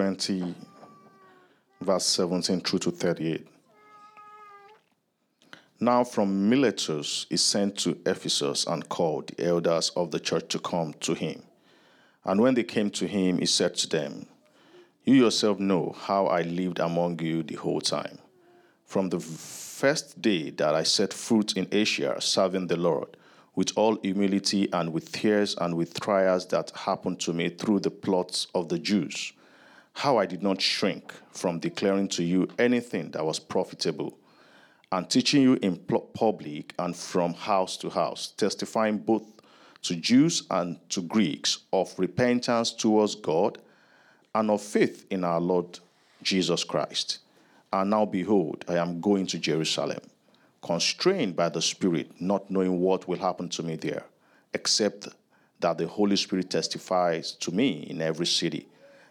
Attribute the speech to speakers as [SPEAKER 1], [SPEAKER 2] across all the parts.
[SPEAKER 1] Acts 20, verse 17 through to 38. Now from Miletus he sent to Ephesus and called the elders of the church to come to him. And when they came to him, he said to them, You yourself know how I lived among you the whole time, from the first day that I set foot in Asia, serving the Lord, with all humility and with tears and with trials that happened to me through the plots of the Jews, how I did not shrink from declaring to you anything that was profitable, and teaching you in public and from house to house, testifying both to Jews and to Greeks of repentance towards God and of faith in our Lord Jesus Christ. And now behold, I am going to Jerusalem, constrained by the Spirit, not knowing what will happen to me there, except that the Holy Spirit testifies to me in every city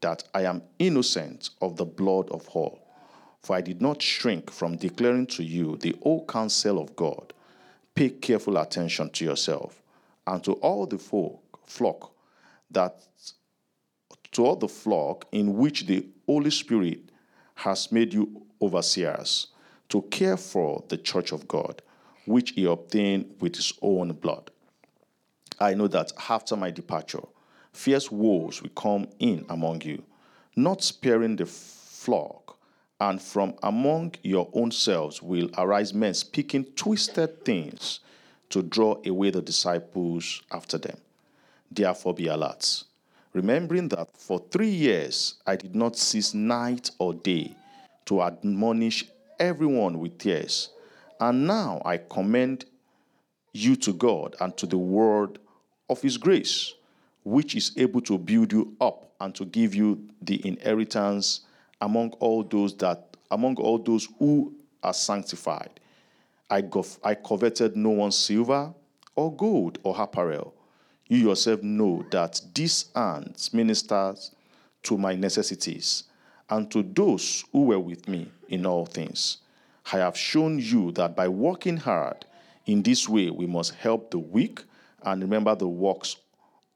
[SPEAKER 1] that I am innocent of the blood of all. For I did not shrink from declaring to you the whole counsel of God. Pay careful attention to yourself and to all the folk, flock that to all the flock in which the Holy Spirit has made you overseers to care for the church of God, which he obtained with his own blood. I know that after my departure, fierce wolves will come in among you, not sparing the flock, and from among your own selves will arise men speaking twisted things to draw away the disciples after them. Therefore, be alert, remembering that for three years I did not cease night or day to admonish everyone with tears. And now I commend you to God and to the word of His grace, which is able to build you up and to give you the inheritance among all those that among all those who are sanctified. I, I coveted no one's silver or gold or apparel. You yourself know that these hands ministers to my necessities and to those who were with me in all things. I have shown you that by working hard in this way, we must help the weak and remember the works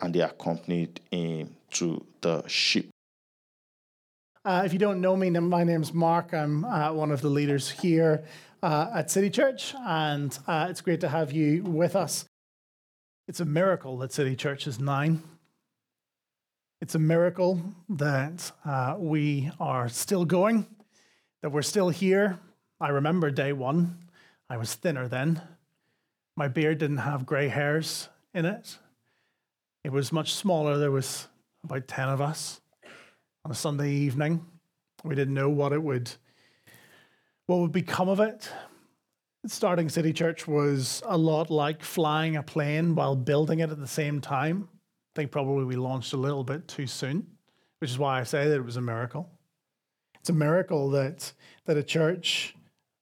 [SPEAKER 1] And they accompanied him to the ship.
[SPEAKER 2] Uh, if you don't know me, my name's Mark. I'm uh, one of the leaders here uh, at City Church, and uh, it's great to have you with us. It's a miracle that City Church is nine. It's a miracle that uh, we are still going, that we're still here. I remember day one. I was thinner then. My beard didn't have grey hairs in it. It was much smaller. There was about 10 of us on a Sunday evening. We didn't know what it would what would become of it. Starting City Church was a lot like flying a plane while building it at the same time. I think probably we launched a little bit too soon, which is why I say that it was a miracle. It's a miracle that that a church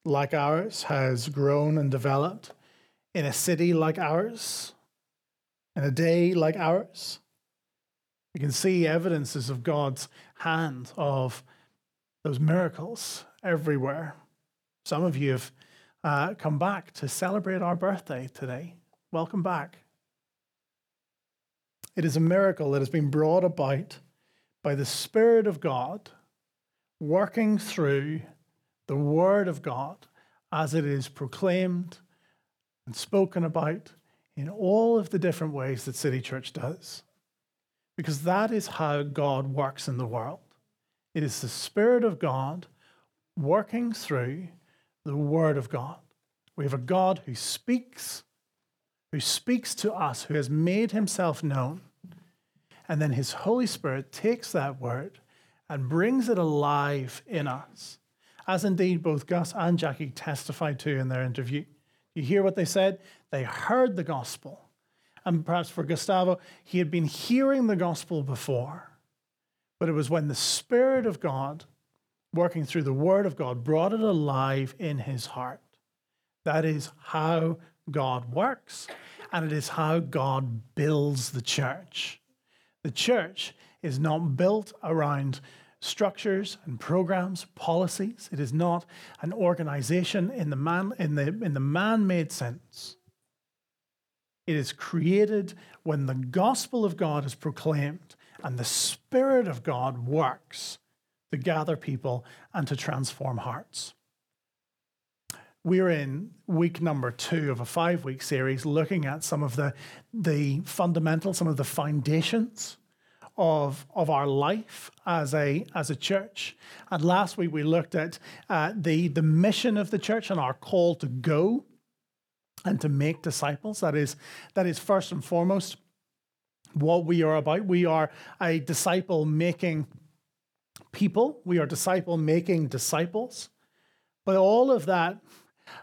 [SPEAKER 2] like ours has grown and developed in a city like ours, in a day like ours. We can see evidences of God's hand, of those miracles everywhere. Some of you have uh, come back to celebrate our birthday today. Welcome back. It is a miracle that has been brought about by the Spirit of God working through the Word of God as it is proclaimed and spoken about in all of the different ways that City Church does because that is how God works in the world. It is the Spirit of God working through the Word of God. We have a God who speaks, who speaks to us, who has made himself known. And then his Holy Spirit takes that word and brings it alive in us, as indeed both Gus and Jackie testified to in their interview. You hear what they said? They heard the gospel. And perhaps for Gustavo, he had been hearing the gospel before, but it was when the Spirit of God, working through the Word of God, brought it alive in his heart. That is how God works, and it is how God builds the church. The church is not built around structures and programs, policies. It is not an organization in the man in the in the man-made sense. It is created when the gospel of God is proclaimed and the spirit of God works to gather people and to transform hearts. We're in week number two of a five week series looking at some of the, the fundamentals, some of the foundations of, of our life as a, as a church. And last week we looked at uh, the, the mission of the church and our call to go and to make disciples. That is, that is first and foremost what we are about. We are a disciple making people, we are disciple making disciples. But all of that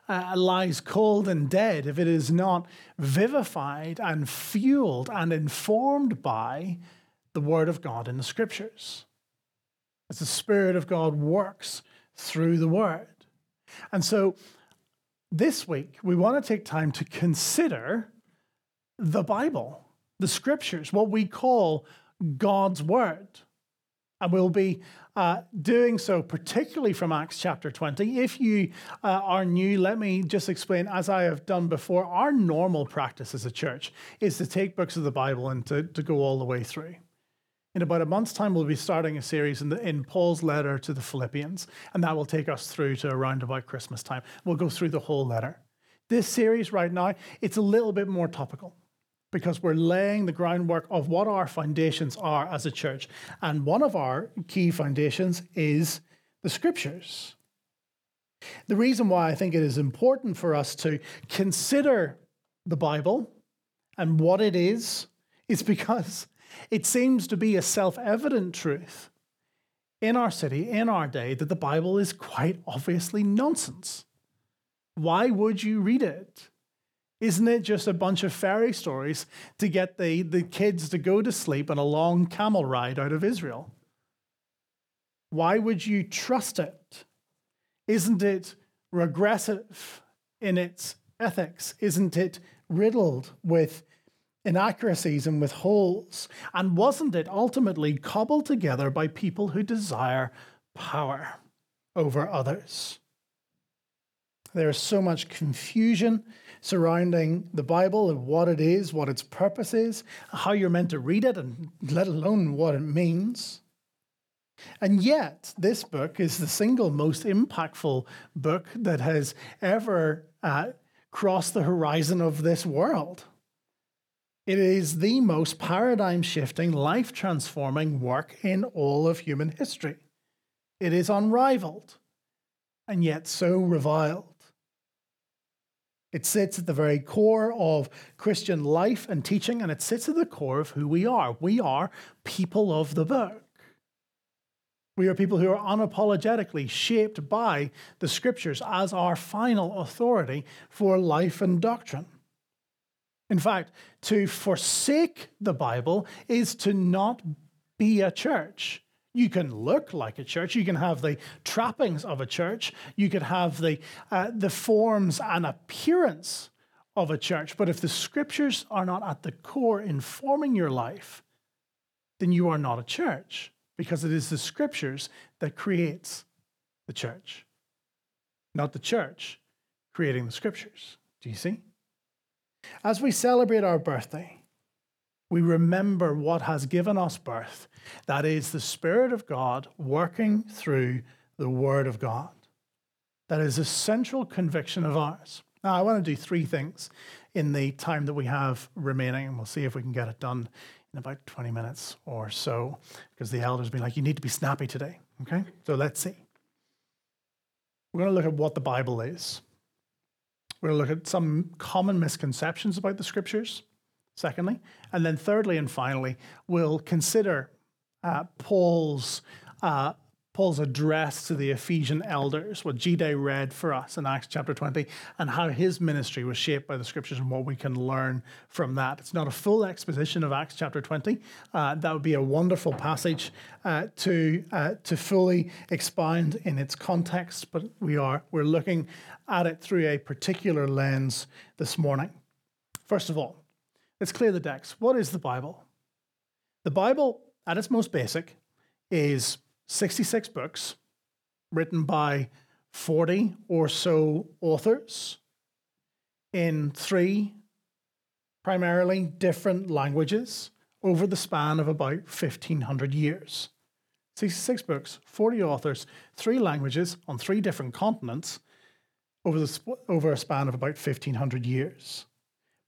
[SPEAKER 2] uh, lies cold and dead if it is not vivified and fueled and informed by the Word of God in the Scriptures. As the Spirit of God works through the Word. And so this week, we want to take time to consider the Bible, the Scriptures, what we call God's Word. And we'll be uh, doing so, particularly from Acts chapter 20. If you uh, are new, let me just explain, as I have done before, our normal practice as a church is to take books of the Bible and to, to go all the way through. In about a month's time, we'll be starting a series in, the, in Paul's letter to the Philippians, and that will take us through to around about Christmas time. We'll go through the whole letter. This series right now, it's a little bit more topical because we're laying the groundwork of what our foundations are as a church. And one of our key foundations is the scriptures. The reason why I think it is important for us to consider the Bible and what it is is because it seems to be a self evident truth in our city, in our day, that the Bible is quite obviously nonsense. Why would you read it? Isn't it just a bunch of fairy stories to get the, the kids to go to sleep on a long camel ride out of Israel? Why would you trust it? Isn't it regressive in its ethics? Isn't it riddled with inaccuracies and with holes? And wasn't it ultimately cobbled together by people who desire power over others? There is so much confusion surrounding the Bible and what it is, what its purpose is, how you're meant to read it, and let alone what it means. And yet, this book is the single most impactful book that has ever uh, crossed the horizon of this world. It is the most paradigm shifting, life transforming work in all of human history. It is unrivaled and yet so reviled. It sits at the very core of Christian life and teaching, and it sits at the core of who we are. We are people of the book. We are people who are unapologetically shaped by the scriptures as our final authority for life and doctrine. In fact, to forsake the Bible is to not be a church. You can look like a church. You can have the trappings of a church. You could have the, uh, the forms and appearance of a church. But if the scriptures are not at the core informing your life, then you are not a church because it is the scriptures that creates the church, not the church creating the scriptures. Do you see? As we celebrate our birthday, we remember what has given us birth. That is the Spirit of God working through the Word of God. That is a central conviction of ours. Now, I want to do three things in the time that we have remaining, and we'll see if we can get it done in about 20 minutes or so because the elders be like, you need to be snappy today. Okay? So let's see. We're going to look at what the Bible is. We're going to look at some common misconceptions about the scriptures, secondly. And then, thirdly and finally, we'll consider uh, Paul's uh, Paul's address to the Ephesian elders, what Jide read for us in Acts chapter 20, and how his ministry was shaped by the scriptures and what we can learn from that. It's not a full exposition of Acts chapter 20. Uh, that would be a wonderful passage uh, to, uh, to fully expound in its context, but we are we're looking at it through a particular lens this morning. First of all, let's clear the decks. What is the Bible? The Bible, at its most basic, is 66 books written by 40 or so authors in three primarily different languages over the span of about 1500 years. 66 books, 40 authors, three languages on three different continents over, the, over a span of about 1500 years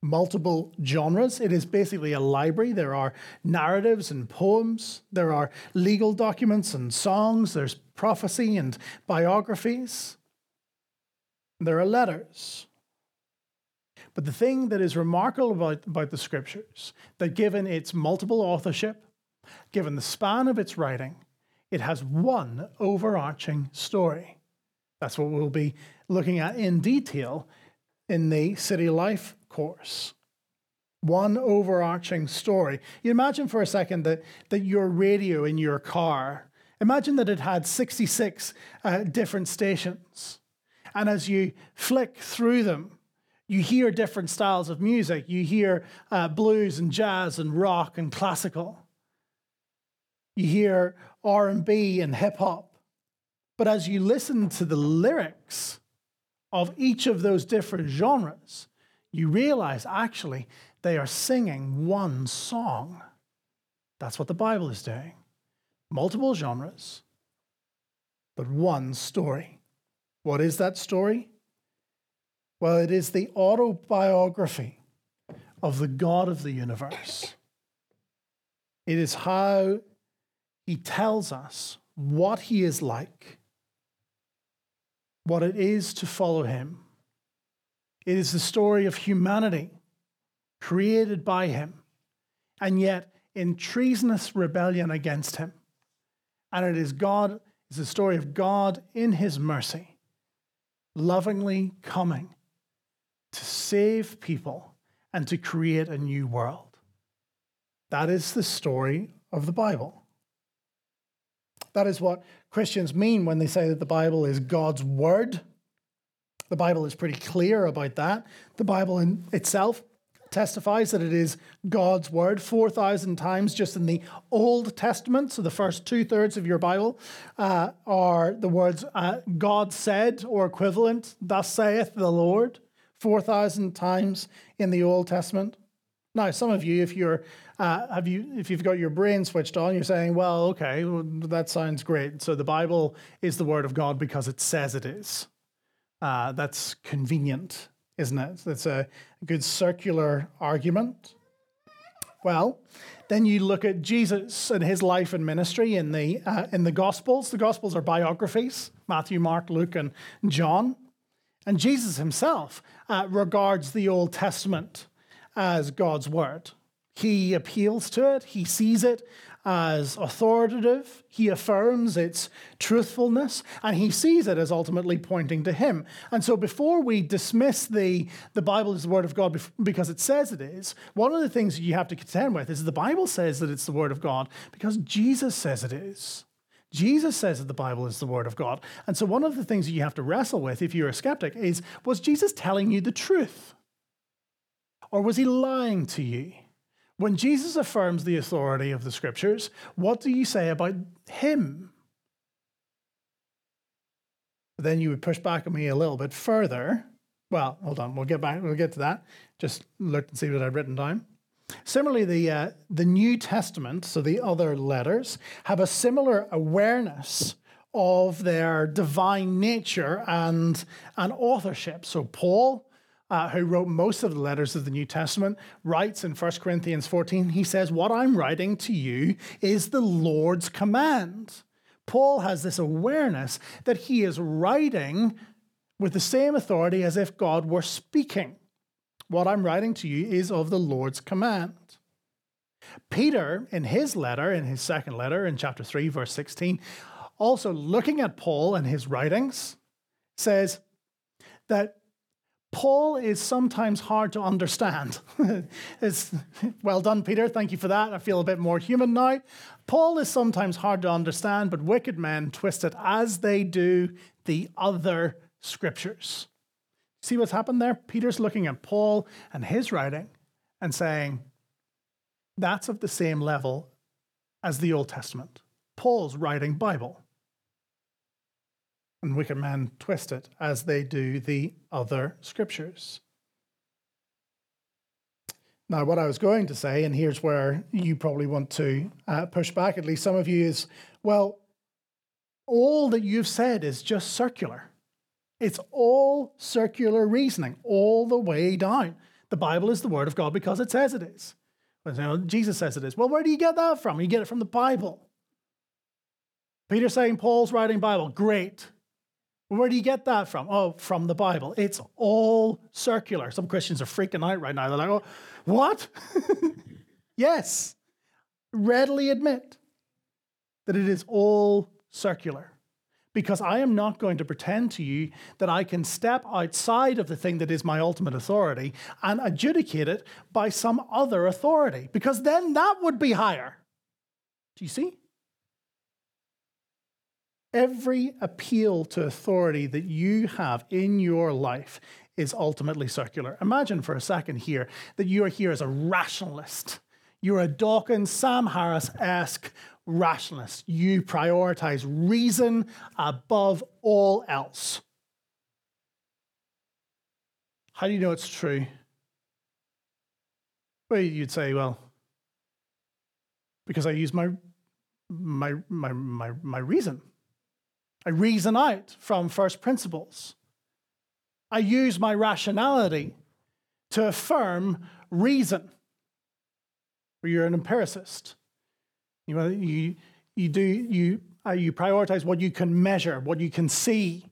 [SPEAKER 2] multiple genres. It is basically a library. There are narratives and poems, there are legal documents and songs, there's prophecy and biographies, there are letters. But the thing that is remarkable about, about the scriptures, that given its multiple authorship, given the span of its writing, it has one overarching story. That's what we'll be looking at in detail in the City Life course. One overarching story. You imagine for a second that, that your radio in your car, imagine that it had 66 uh, different stations. And as you flick through them, you hear different styles of music. You hear uh, blues and jazz and rock and classical. You hear R&B and hip hop. But as you listen to the lyrics of each of those different genres, you realize actually they are singing one song. That's what the Bible is doing. Multiple genres, but one story. What is that story? Well, it is the autobiography of the God of the universe. It is how he tells us what he is like, what it is to follow him it is the story of humanity created by him, and yet in treasonous rebellion against him. And it is God, it's the story of God in his mercy, lovingly coming to save people and to create a new world. That is the story of the Bible. That is what Christians mean when they say that the Bible is God's word the Bible is pretty clear about that. The Bible in itself testifies that it is God's word 4,000 times just in the Old Testament. So the first two thirds of your Bible uh, are the words uh, God said or equivalent, thus saith the Lord, 4,000 times in the Old Testament. Now, some of you, if you're uh, have you if you've got your brain switched on, you're saying, well, okay, well, that sounds great. So the Bible is the word of God because it says it is. Uh, that's convenient, isn't it? That's a good circular argument. Well, then you look at Jesus and his life and ministry in the uh, in the Gospels. The Gospels are biographies: Matthew, Mark, Luke, and John. And Jesus himself uh, regards the Old Testament as God's word. He appeals to it, he sees it as authoritative, he affirms its truthfulness, and he sees it as ultimately pointing to him. And so before we dismiss the, the Bible as the Word of God because it says it is, one of the things you have to contend with is the Bible says that it's the Word of God because Jesus says it is. Jesus says that the Bible is the Word of God. And so one of the things that you have to wrestle with if you're a skeptic is was Jesus telling you the truth? Or was he lying to you? When Jesus affirms the authority of the scriptures, what do you say about him? Then you would push back on me a little bit further. Well, hold on, we'll get back, we'll get to that. Just look and see what I've written down. Similarly, the, uh, the New Testament, so the other letters, have a similar awareness of their divine nature and, and authorship. So, Paul uh, who wrote most of the letters of the New Testament, writes in 1 Corinthians 14, he says, What I'm writing to you is the Lord's command. Paul has this awareness that he is writing with the same authority as if God were speaking. What I'm writing to you is of the Lord's command. Peter, in his letter, in his second letter, in chapter 3, verse 16, also looking at Paul and his writings, says that Paul is sometimes hard to understand. it's well done, Peter. Thank you for that. I feel a bit more human now. Paul is sometimes hard to understand, but wicked men twist it as they do the other scriptures. See what's happened there? Peter's looking at Paul and his writing and saying, that's of the same level as the Old Testament. Paul's writing Bible and wicked men twist it as they do the other scriptures. Now, what I was going to say, and here's where you probably want to uh, push back, at least some of you, is well, all that you've said is just circular. It's all circular reasoning, all the way down. The Bible is the Word of God because it says it is. Jesus says it is. Well, where do you get that from? You get it from the Bible. Peter saying Paul's writing Bible. Great. Where do you get that from? Oh, from the Bible. It's all circular. Some Christians are freaking out right now. They're like, oh, what? yes. Readily admit that it is all circular. Because I am not going to pretend to you that I can step outside of the thing that is my ultimate authority and adjudicate it by some other authority, because then that would be higher. Do you see? Every appeal to authority that you have in your life is ultimately circular. Imagine for a second here that you are here as a rationalist. You're a Dawkins, Sam Harris esque rationalist. You prioritize reason above all else. How do you know it's true? Well, you'd say, well, because I use my my my my, my reason. I reason out from first principles. I use my rationality to affirm reason. Or you're an empiricist. You, you, you, do, you, uh, you prioritize what you can measure, what you can see.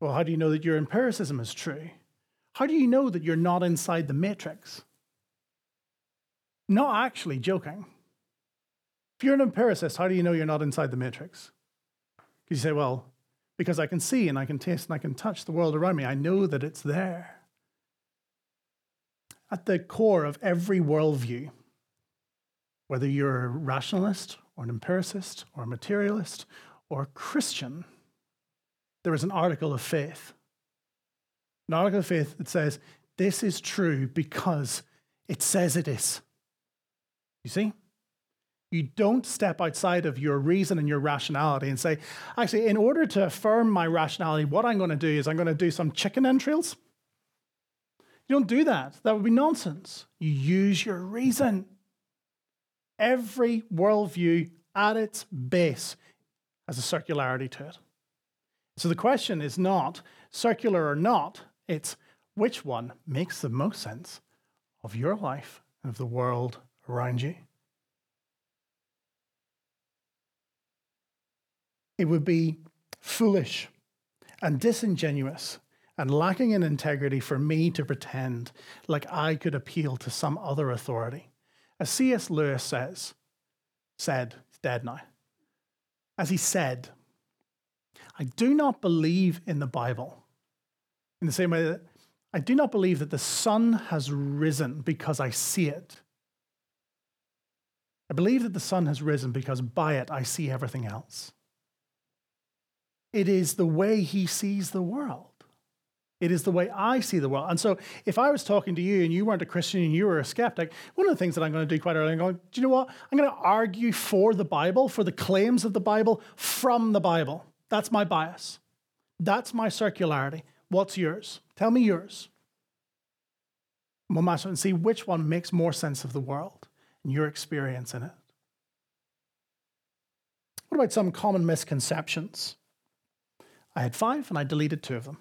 [SPEAKER 2] Well, how do you know that your empiricism is true? How do you know that you're not inside the matrix? Not actually joking. If you're an empiricist, how do you know you're not inside the matrix? Because you say, well, because I can see and I can taste and I can touch the world around me, I know that it's there. At the core of every worldview, whether you're a rationalist or an empiricist or a materialist or a Christian, there is an article of faith. An article of faith that says, this is true because it says it is. You see? You don't step outside of your reason and your rationality and say, actually, in order to affirm my rationality, what I'm going to do is I'm going to do some chicken entrails. You don't do that. That would be nonsense. You use your reason. Every worldview at its base has a circularity to it. So the question is not circular or not, it's which one makes the most sense of your life and of the world around you. It would be foolish and disingenuous and lacking in integrity for me to pretend like I could appeal to some other authority. As C.S. Lewis says, said, he's dead now, as he said, I do not believe in the Bible in the same way that I do not believe that the sun has risen because I see it. I believe that the sun has risen because by it I see everything else. It is the way he sees the world. It is the way I see the world. And so, if I was talking to you and you weren't a Christian and you were a skeptic, one of the things that I'm going to do quite early, I'm going, do you know what? I'm going to argue for the Bible, for the claims of the Bible from the Bible. That's my bias. That's my circularity. What's yours? Tell me yours. We'll match and see which one makes more sense of the world and your experience in it. What about some common misconceptions? I had five and I deleted two of them.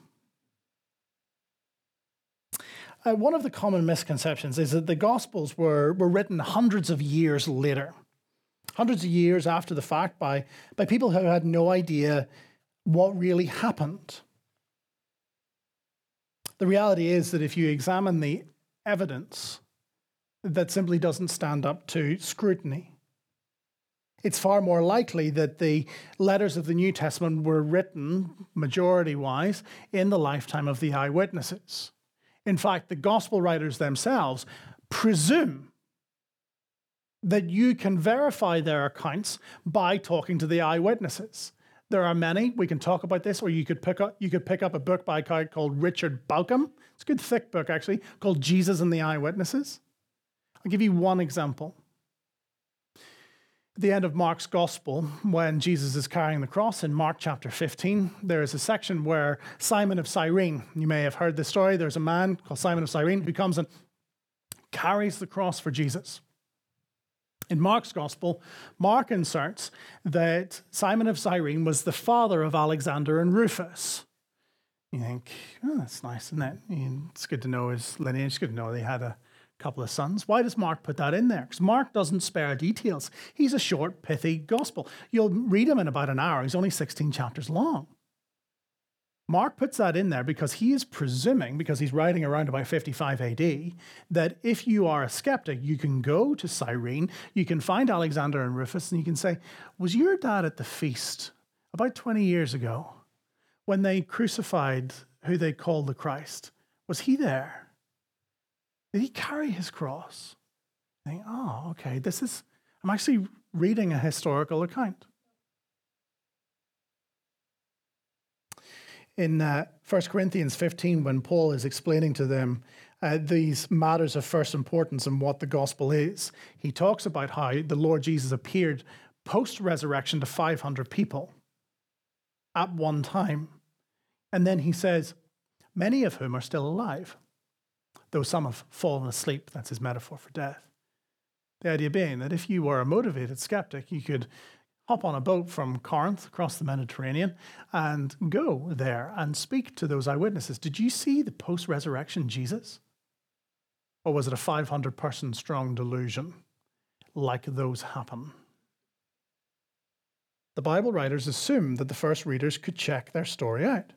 [SPEAKER 2] uh, one of the common misconceptions is that the Gospels were, were written hundreds of years later, hundreds of years after the fact by, by people who had no idea what really happened. The reality is that if you examine the evidence, that simply doesn't stand up to scrutiny. It's far more likely that the letters of the New Testament were written, majority wise, in the lifetime of the eyewitnesses. In fact, the gospel writers themselves presume that you can verify their accounts by talking to the eyewitnesses. There are many. We can talk about this, or you could pick up you could pick up a book by a guy called Richard Bauckham. It's a good thick book actually, called Jesus and the Eyewitnesses. I'll give you one example. The end of Mark's gospel, when Jesus is carrying the cross in Mark chapter 15, there is a section where Simon of Cyrene, you may have heard this story, there's a man called Simon of Cyrene who comes and carries the cross for Jesus. In Mark's gospel, Mark inserts that Simon of Cyrene was the father of Alexander and Rufus. You think, oh, that's nice, isn't it? It's good to know his lineage. It's good to know they had a couple of sons. Why does Mark put that in there? Because Mark doesn't spare details. He's a short, pithy gospel. You'll read him in about an hour. He's only 16 chapters long. Mark puts that in there because he is presuming, because he's writing around about 55 AD, that if you are a skeptic, you can go to Cyrene, you can find Alexander and Rufus, and you can say, Was your dad at the feast about 20 years ago when they crucified who they called the Christ? Was he there? Did he carry his cross? I think, oh, okay, this is, I'm actually reading a historical account. in uh, 1 Corinthians 15, when Paul is explaining to them uh, these matters of first importance and what the gospel is, he talks about how the Lord Jesus appeared post resurrection to 500 people at one time. And then he says, many of whom are still alive, though some have fallen asleep. That's his metaphor for death. The idea being that if you were a motivated skeptic, you could hop on a boat from Corinth across the Mediterranean and go there and speak to those eyewitnesses. Did you see the post resurrection Jesus? Or was it a 500 person strong delusion like those happen? The Bible writers assumed that the first readers could check their story out.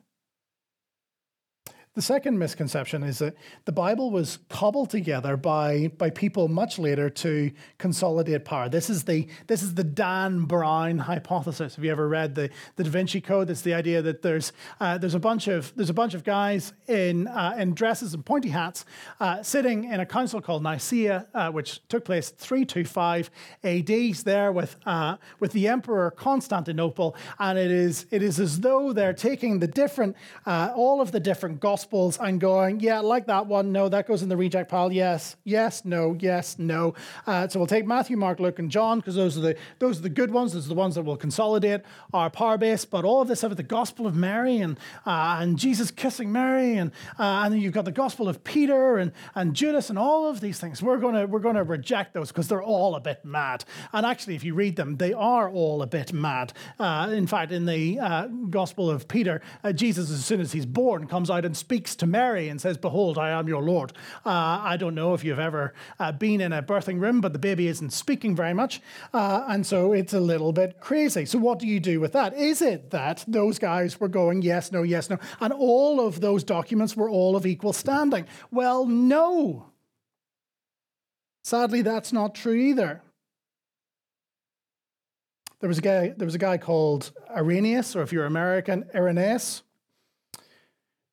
[SPEAKER 2] The second misconception is that the Bible was cobbled together by, by people much later to consolidate power. This is the this is the Dan Brown hypothesis. Have you ever read the, the Da Vinci Code? It's the idea that there's uh, there's a bunch of there's a bunch of guys in uh, in dresses and pointy hats uh, sitting in a council called Nicaea, uh, which took place 325 AD. There with uh, with the Emperor Constantinople, and it is it is as though they're taking the different uh, all of the different gospels And going, yeah, like that one. No, that goes in the reject pile. Yes, yes, no, yes, no. Uh, so we'll take Matthew, Mark, Luke, and John because those are the those are the good ones. Those are the ones that will consolidate our power base. But all of this about the Gospel of Mary and uh, and Jesus kissing Mary and uh, and then you've got the Gospel of Peter and and Judas and all of these things. We're gonna we're gonna reject those because they're all a bit mad. And actually, if you read them, they are all a bit mad. Uh, in fact, in the uh, Gospel of Peter, uh, Jesus, as soon as he's born, comes out and speaks speaks to Mary and says, Behold, I am your Lord. Uh, I don't know if you've ever uh, been in a birthing room, but the baby isn't speaking very much. Uh, and so it's a little bit crazy. So, what do you do with that? Is it that those guys were going, yes, no, yes, no, and all of those documents were all of equal standing? Well, no. Sadly, that's not true either. There was a guy, there was a guy called Irenaeus, or if you're American, Irenaeus,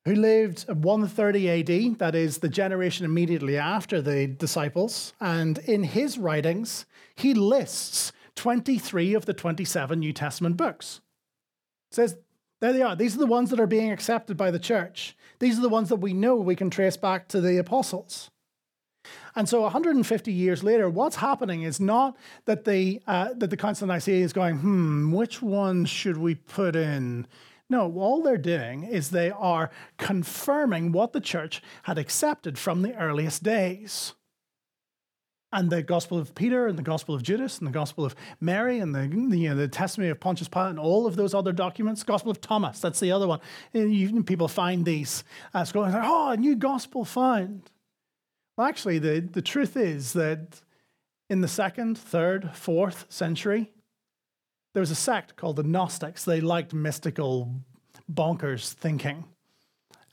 [SPEAKER 2] who lived 130 AD, that is the generation immediately after the disciples. And in his writings, he lists 23 of the 27 New Testament books. It says, there they are. These are the ones that are being accepted by the church. These are the ones that we know we can trace back to the apostles. And so 150 years later, what's happening is not that the, uh, that the Council of Nicaea is going, hmm, which ones should we put in? No, all they're doing is they are confirming what the church had accepted from the earliest days. And the Gospel of Peter and the Gospel of Judas and the Gospel of Mary and the, you know, the testimony of Pontius Pilate and all of those other documents, Gospel of Thomas, that's the other one. You, people find these uh, as going, oh, a new gospel found. Well, actually, the, the truth is that in the second, third, fourth century, there was a sect called the Gnostics. They liked mystical, bonkers thinking.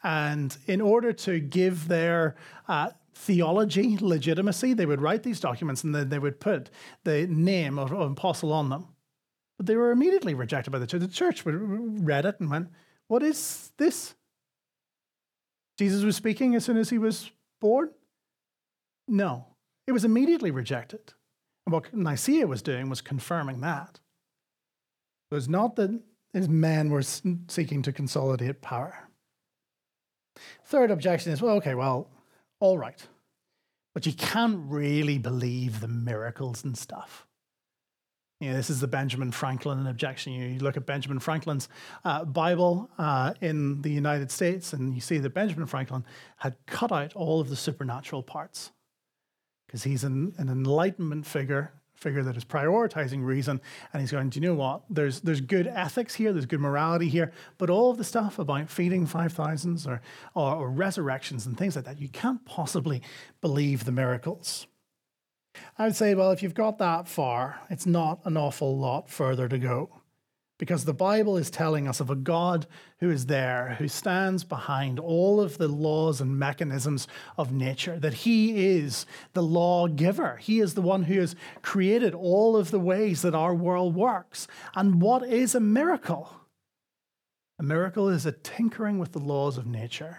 [SPEAKER 2] And in order to give their uh, theology legitimacy, they would write these documents and then they would put the name of, an apostle on them. But they were immediately rejected by the church. The church read it and went, What is this? Jesus was speaking as soon as he was born? No, it was immediately rejected. And what Nicaea was doing was confirming that. It was not that his men were seeking to consolidate power. Third objection is well, okay, well, all right. But you can't really believe the miracles and stuff. You know, this is the Benjamin Franklin objection. You look at Benjamin Franklin's uh, Bible uh, in the United States, and you see that Benjamin Franklin had cut out all of the supernatural parts because he's an, an Enlightenment figure figure that is prioritizing reason and he's going do you know what? There's there's good ethics here there's good morality here but all of the stuff about feeding 5000s or, or, or resurrections and things like that you can't possibly believe the miracles. I would say well if you've got that far it's not an awful lot further to go because the Bible is telling us of a God who is there, who stands behind all of the laws and mechanisms of nature, that He is the lawgiver. He is the one who has created all of the ways that our world works. And what is a miracle? A miracle is a tinkering with the laws of nature.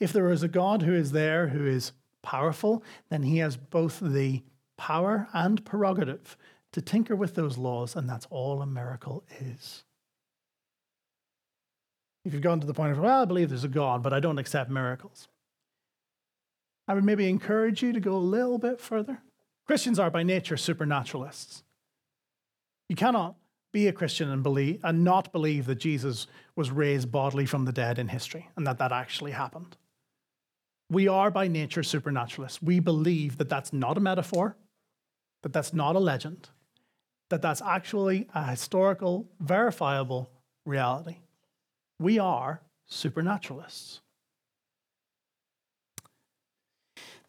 [SPEAKER 2] If there is a God who is there, who is powerful, then He has both the power and prerogative to tinker with those laws, and that's all a miracle is. If you've gone to the point of, well, I believe there's a God, but I don't accept miracles, I would maybe encourage you to go a little bit further. Christians are by nature supernaturalists. You cannot be a Christian and believe and not believe that Jesus was raised bodily from the dead in history and that that actually happened. We are by nature supernaturalists. We believe that that's not a metaphor, that that's not a legend, that that's actually a historical, verifiable reality. We are supernaturalists.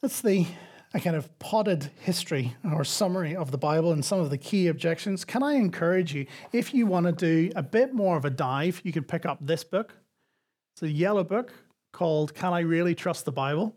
[SPEAKER 2] That's the a kind of potted history or summary of the Bible and some of the key objections. Can I encourage you, if you want to do a bit more of a dive, you can pick up this book. It's a yellow book called Can I Really Trust the Bible?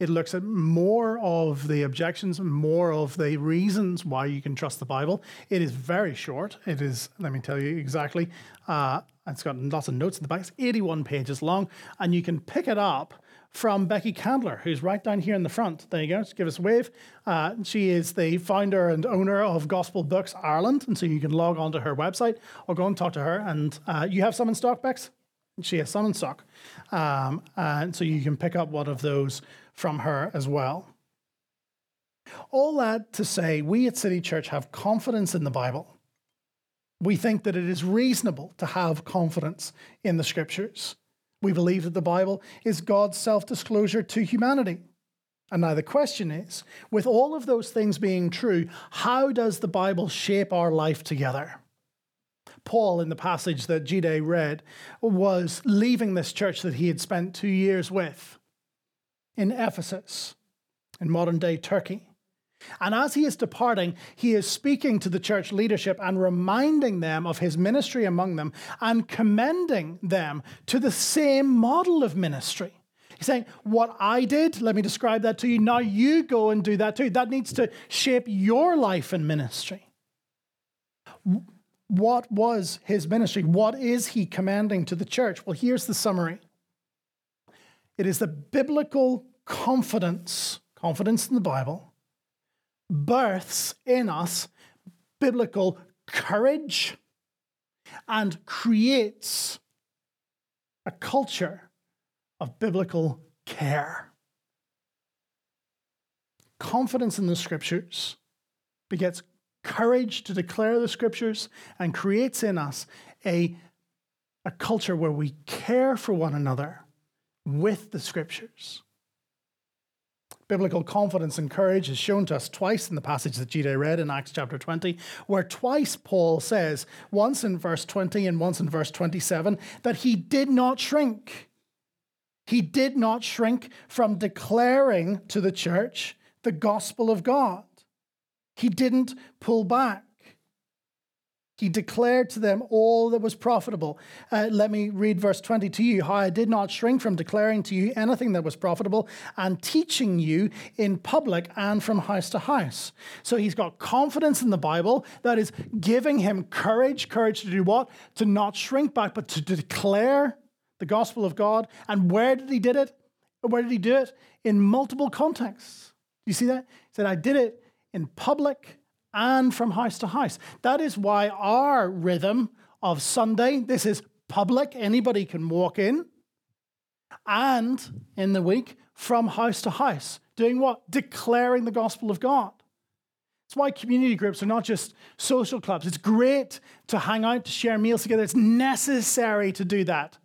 [SPEAKER 2] It looks at more of the objections and more of the reasons why you can trust the Bible. It is very short. It is, let me tell you exactly, uh, it's got lots of notes in the back. It's 81 pages long, and you can pick it up from Becky Candler, who's right down here in the front. There you go. Just give us a wave. Uh, she is the founder and owner of Gospel Books Ireland, and so you can log on to her website or go and talk to her. And uh, you have some in stock, Bex? She has some in stock, um, and so you can pick up one of those from her as well. All that to say, we at City Church have confidence in the Bible. We think that it is reasonable to have confidence in the scriptures. We believe that the Bible is God's self disclosure to humanity. And now the question is with all of those things being true, how does the Bible shape our life together? Paul, in the passage that Jide read, was leaving this church that he had spent two years with in Ephesus, in modern day Turkey. And as he is departing, he is speaking to the church leadership and reminding them of his ministry among them and commending them to the same model of ministry. He's saying, What I did, let me describe that to you. Now you go and do that too. That needs to shape your life and ministry. What was his ministry? What is he commanding to the church? Well, here's the summary it is the biblical confidence, confidence in the Bible, births in us biblical courage and creates a culture of biblical care. Confidence in the scriptures begets courage to declare the scriptures and creates in us a, a culture where we care for one another with the scriptures. Biblical confidence and courage is shown to us twice in the passage that Jide read in Acts chapter 20, where twice Paul says, once in verse 20 and once in verse 27, that he did not shrink. He did not shrink from declaring to the church the gospel of God. He didn't pull back. He declared to them all that was profitable. Uh, let me read verse 20 to you. How I did not shrink from declaring to you anything that was profitable and teaching you in public and from house to house. So he's got confidence in the Bible that is giving him courage. Courage to do what? To not shrink back, but to declare the gospel of God. And where did he did it? Where did he do it? In multiple contexts. Do you see that? He said, I did it in public and from house to house. That is why our rhythm of Sunday, this is public, anybody can walk in, and in the week, from house to house. Doing what? Declaring the gospel of God. That's why community groups are not just social clubs. It's great to hang out, to share meals together. It's necessary to do that.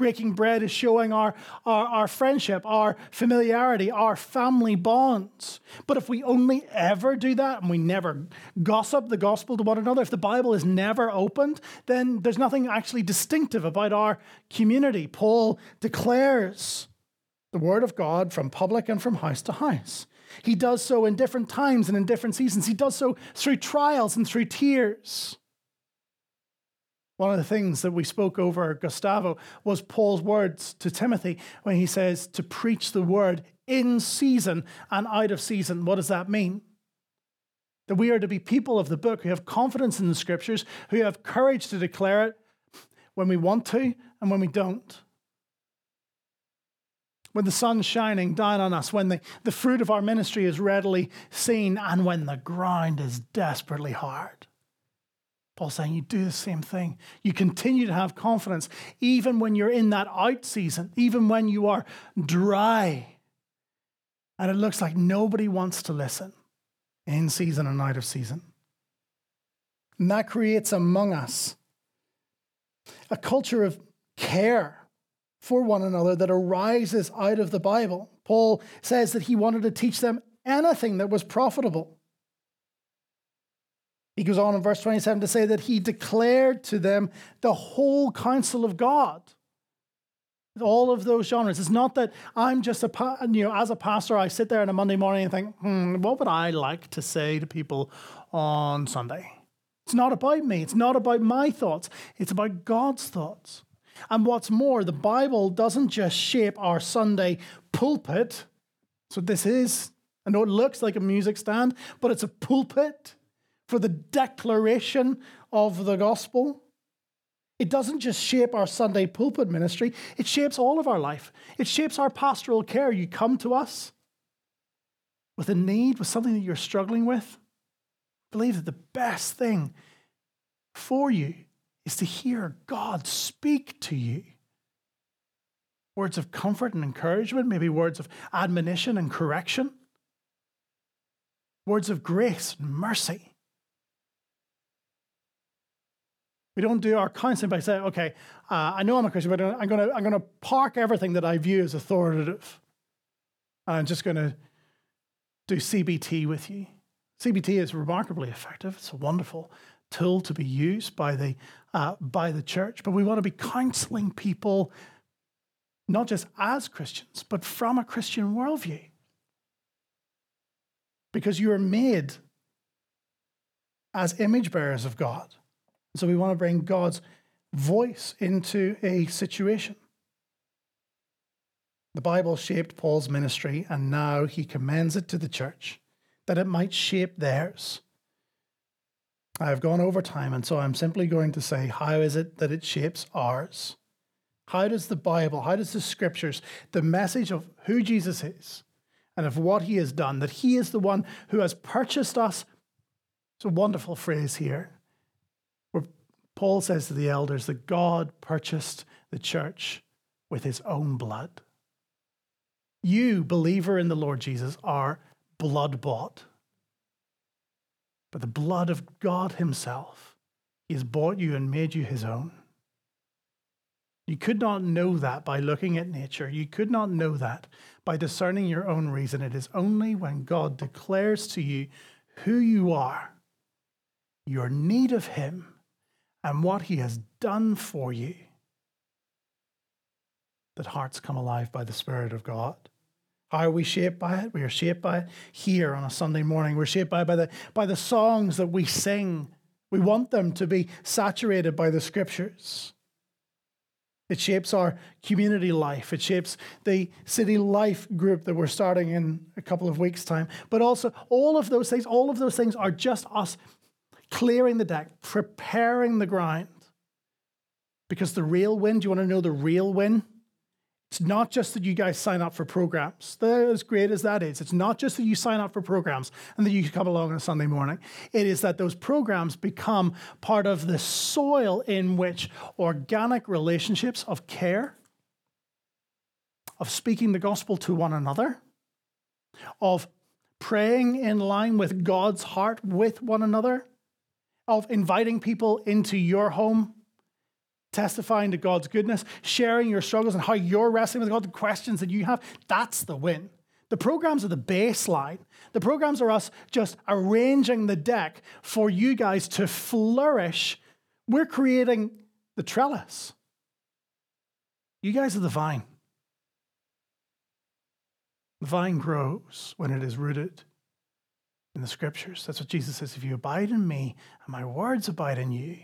[SPEAKER 2] Breaking bread is showing our, our, our, friendship, our familiarity, our family bonds. But if we only ever do that and we never gossip the gospel to one another, if the Bible is never opened, then there's nothing actually distinctive about our community. Paul declares the word of God from public and from house to house. He does so in different times and in different seasons. He does so through trials and through tears. One of the things that we spoke over Gustavo was Paul's words to Timothy when he says to preach the word in season and out of season. What does that mean? That we are to be people of the book who have confidence in the scriptures, who have courage to declare it when we want to and when we don't. When the sun's shining down on us, when the, the fruit of our ministry is readily seen, and when the ground is desperately hard. Paul's saying you do the same thing. You continue to have confidence, even when you're in that out season, even when you are dry. And it looks like nobody wants to listen in season and out of season. And that creates among us a culture of care for one another that arises out of the Bible. Paul says that he wanted to teach them anything that was profitable. He goes on in verse 27 to say that he declared to them the whole counsel of God. All of those genres. It's not that I'm just a, you know, as a pastor, I sit there on a Monday morning and think, hmm, what would I like to say to people on Sunday? It's not about me. It's not about my thoughts. It's about God's thoughts. And what's more, the Bible doesn't just shape our Sunday pulpit. So this is. I know it looks like a music stand, but it's a pulpit for the declaration of the gospel. It doesn't just shape our Sunday pulpit ministry, it shapes all of our life. It shapes our pastoral care. You come to us with a need, with something that you're struggling with. Believe that the best thing for you is to hear God speak to you. Words of comfort and encouragement, maybe words of admonition and correction, words of grace and mercy. We don't do our counseling by saying, okay, uh, I know I'm a Christian, but I'm going to I'm to park everything that I view as authoritative. And I'm just going to do CBT with you. CBT is remarkably effective. It's a wonderful tool to be used by the, uh, by the church. But we want to be counseling people not just as Christians, but from a Christian worldview. Because you are made as image bearers of God. So we want to bring God's voice into a situation. The Bible shaped Paul's ministry, and now he commends it to the church that it might shape theirs. I've gone over time, and so I'm simply going to say, how is it that it shapes ours? How does the Bible, how does the scriptures, the message of who Jesus is and of what he has done, that he is the one who has purchased us? It's a wonderful phrase here Paul says to the elders that God purchased the church with his own blood. You, believer in the Lord Jesus, are blood bought. But the blood of God Himself, He has bought you and made you His own. You could not know that by looking at nature. You could not know that by discerning your own reason. It is only when God declares to you who you are, your need of Him, and what he has done for you, that hearts come alive by the Spirit of God. How are we shaped by it? We are shaped by it here on a Sunday morning. We're shaped by, by, the, by the songs that we sing. We want them to be saturated by the scriptures. It shapes our community life. It shapes the city life group that we're starting in a couple of weeks' time. But also, all of those things, all of those things are just us clearing the deck, preparing the ground. Because the real win, do you want to know the real win? It's not just that you guys sign up for programs. As great as that is, it's not just that you sign up for programs and that you come along on a Sunday morning. It is that those programs become part of the soil in which organic relationships of care, of speaking the gospel to one another, of praying in line with God's heart with one another, of inviting people into your home testifying to God's goodness, sharing your struggles and how you're wrestling with God, the questions that you have, that's the win. The programs are the baseline. The programs are us just arranging the deck for you guys to flourish. We're creating the trellis. You guys are the vine. The vine grows when it is rooted in the scriptures. That's what Jesus says. If you abide in me and my words abide in you,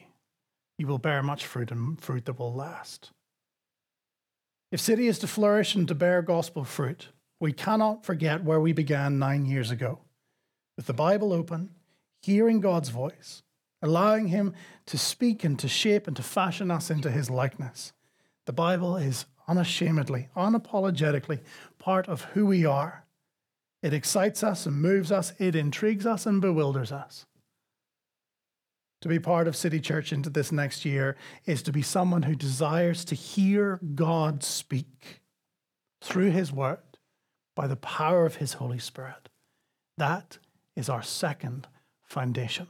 [SPEAKER 2] you will bear much fruit and fruit that will last. If City is to flourish and to bear gospel fruit, we cannot forget where we began nine years ago with the Bible open, hearing God's voice, allowing Him to speak and to shape and to fashion us into His likeness. The Bible is unashamedly, unapologetically part of who we are. It excites us and moves us, it intrigues us and bewilders us to be part of City Church into this next year is to be someone who desires to hear God speak through His Word by the power of His Holy Spirit. That is our second foundation.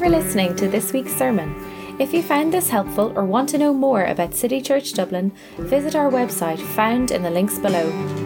[SPEAKER 3] For listening to this week's sermon. If you found this helpful or want to know more about City Church Dublin, visit our website found in the links below.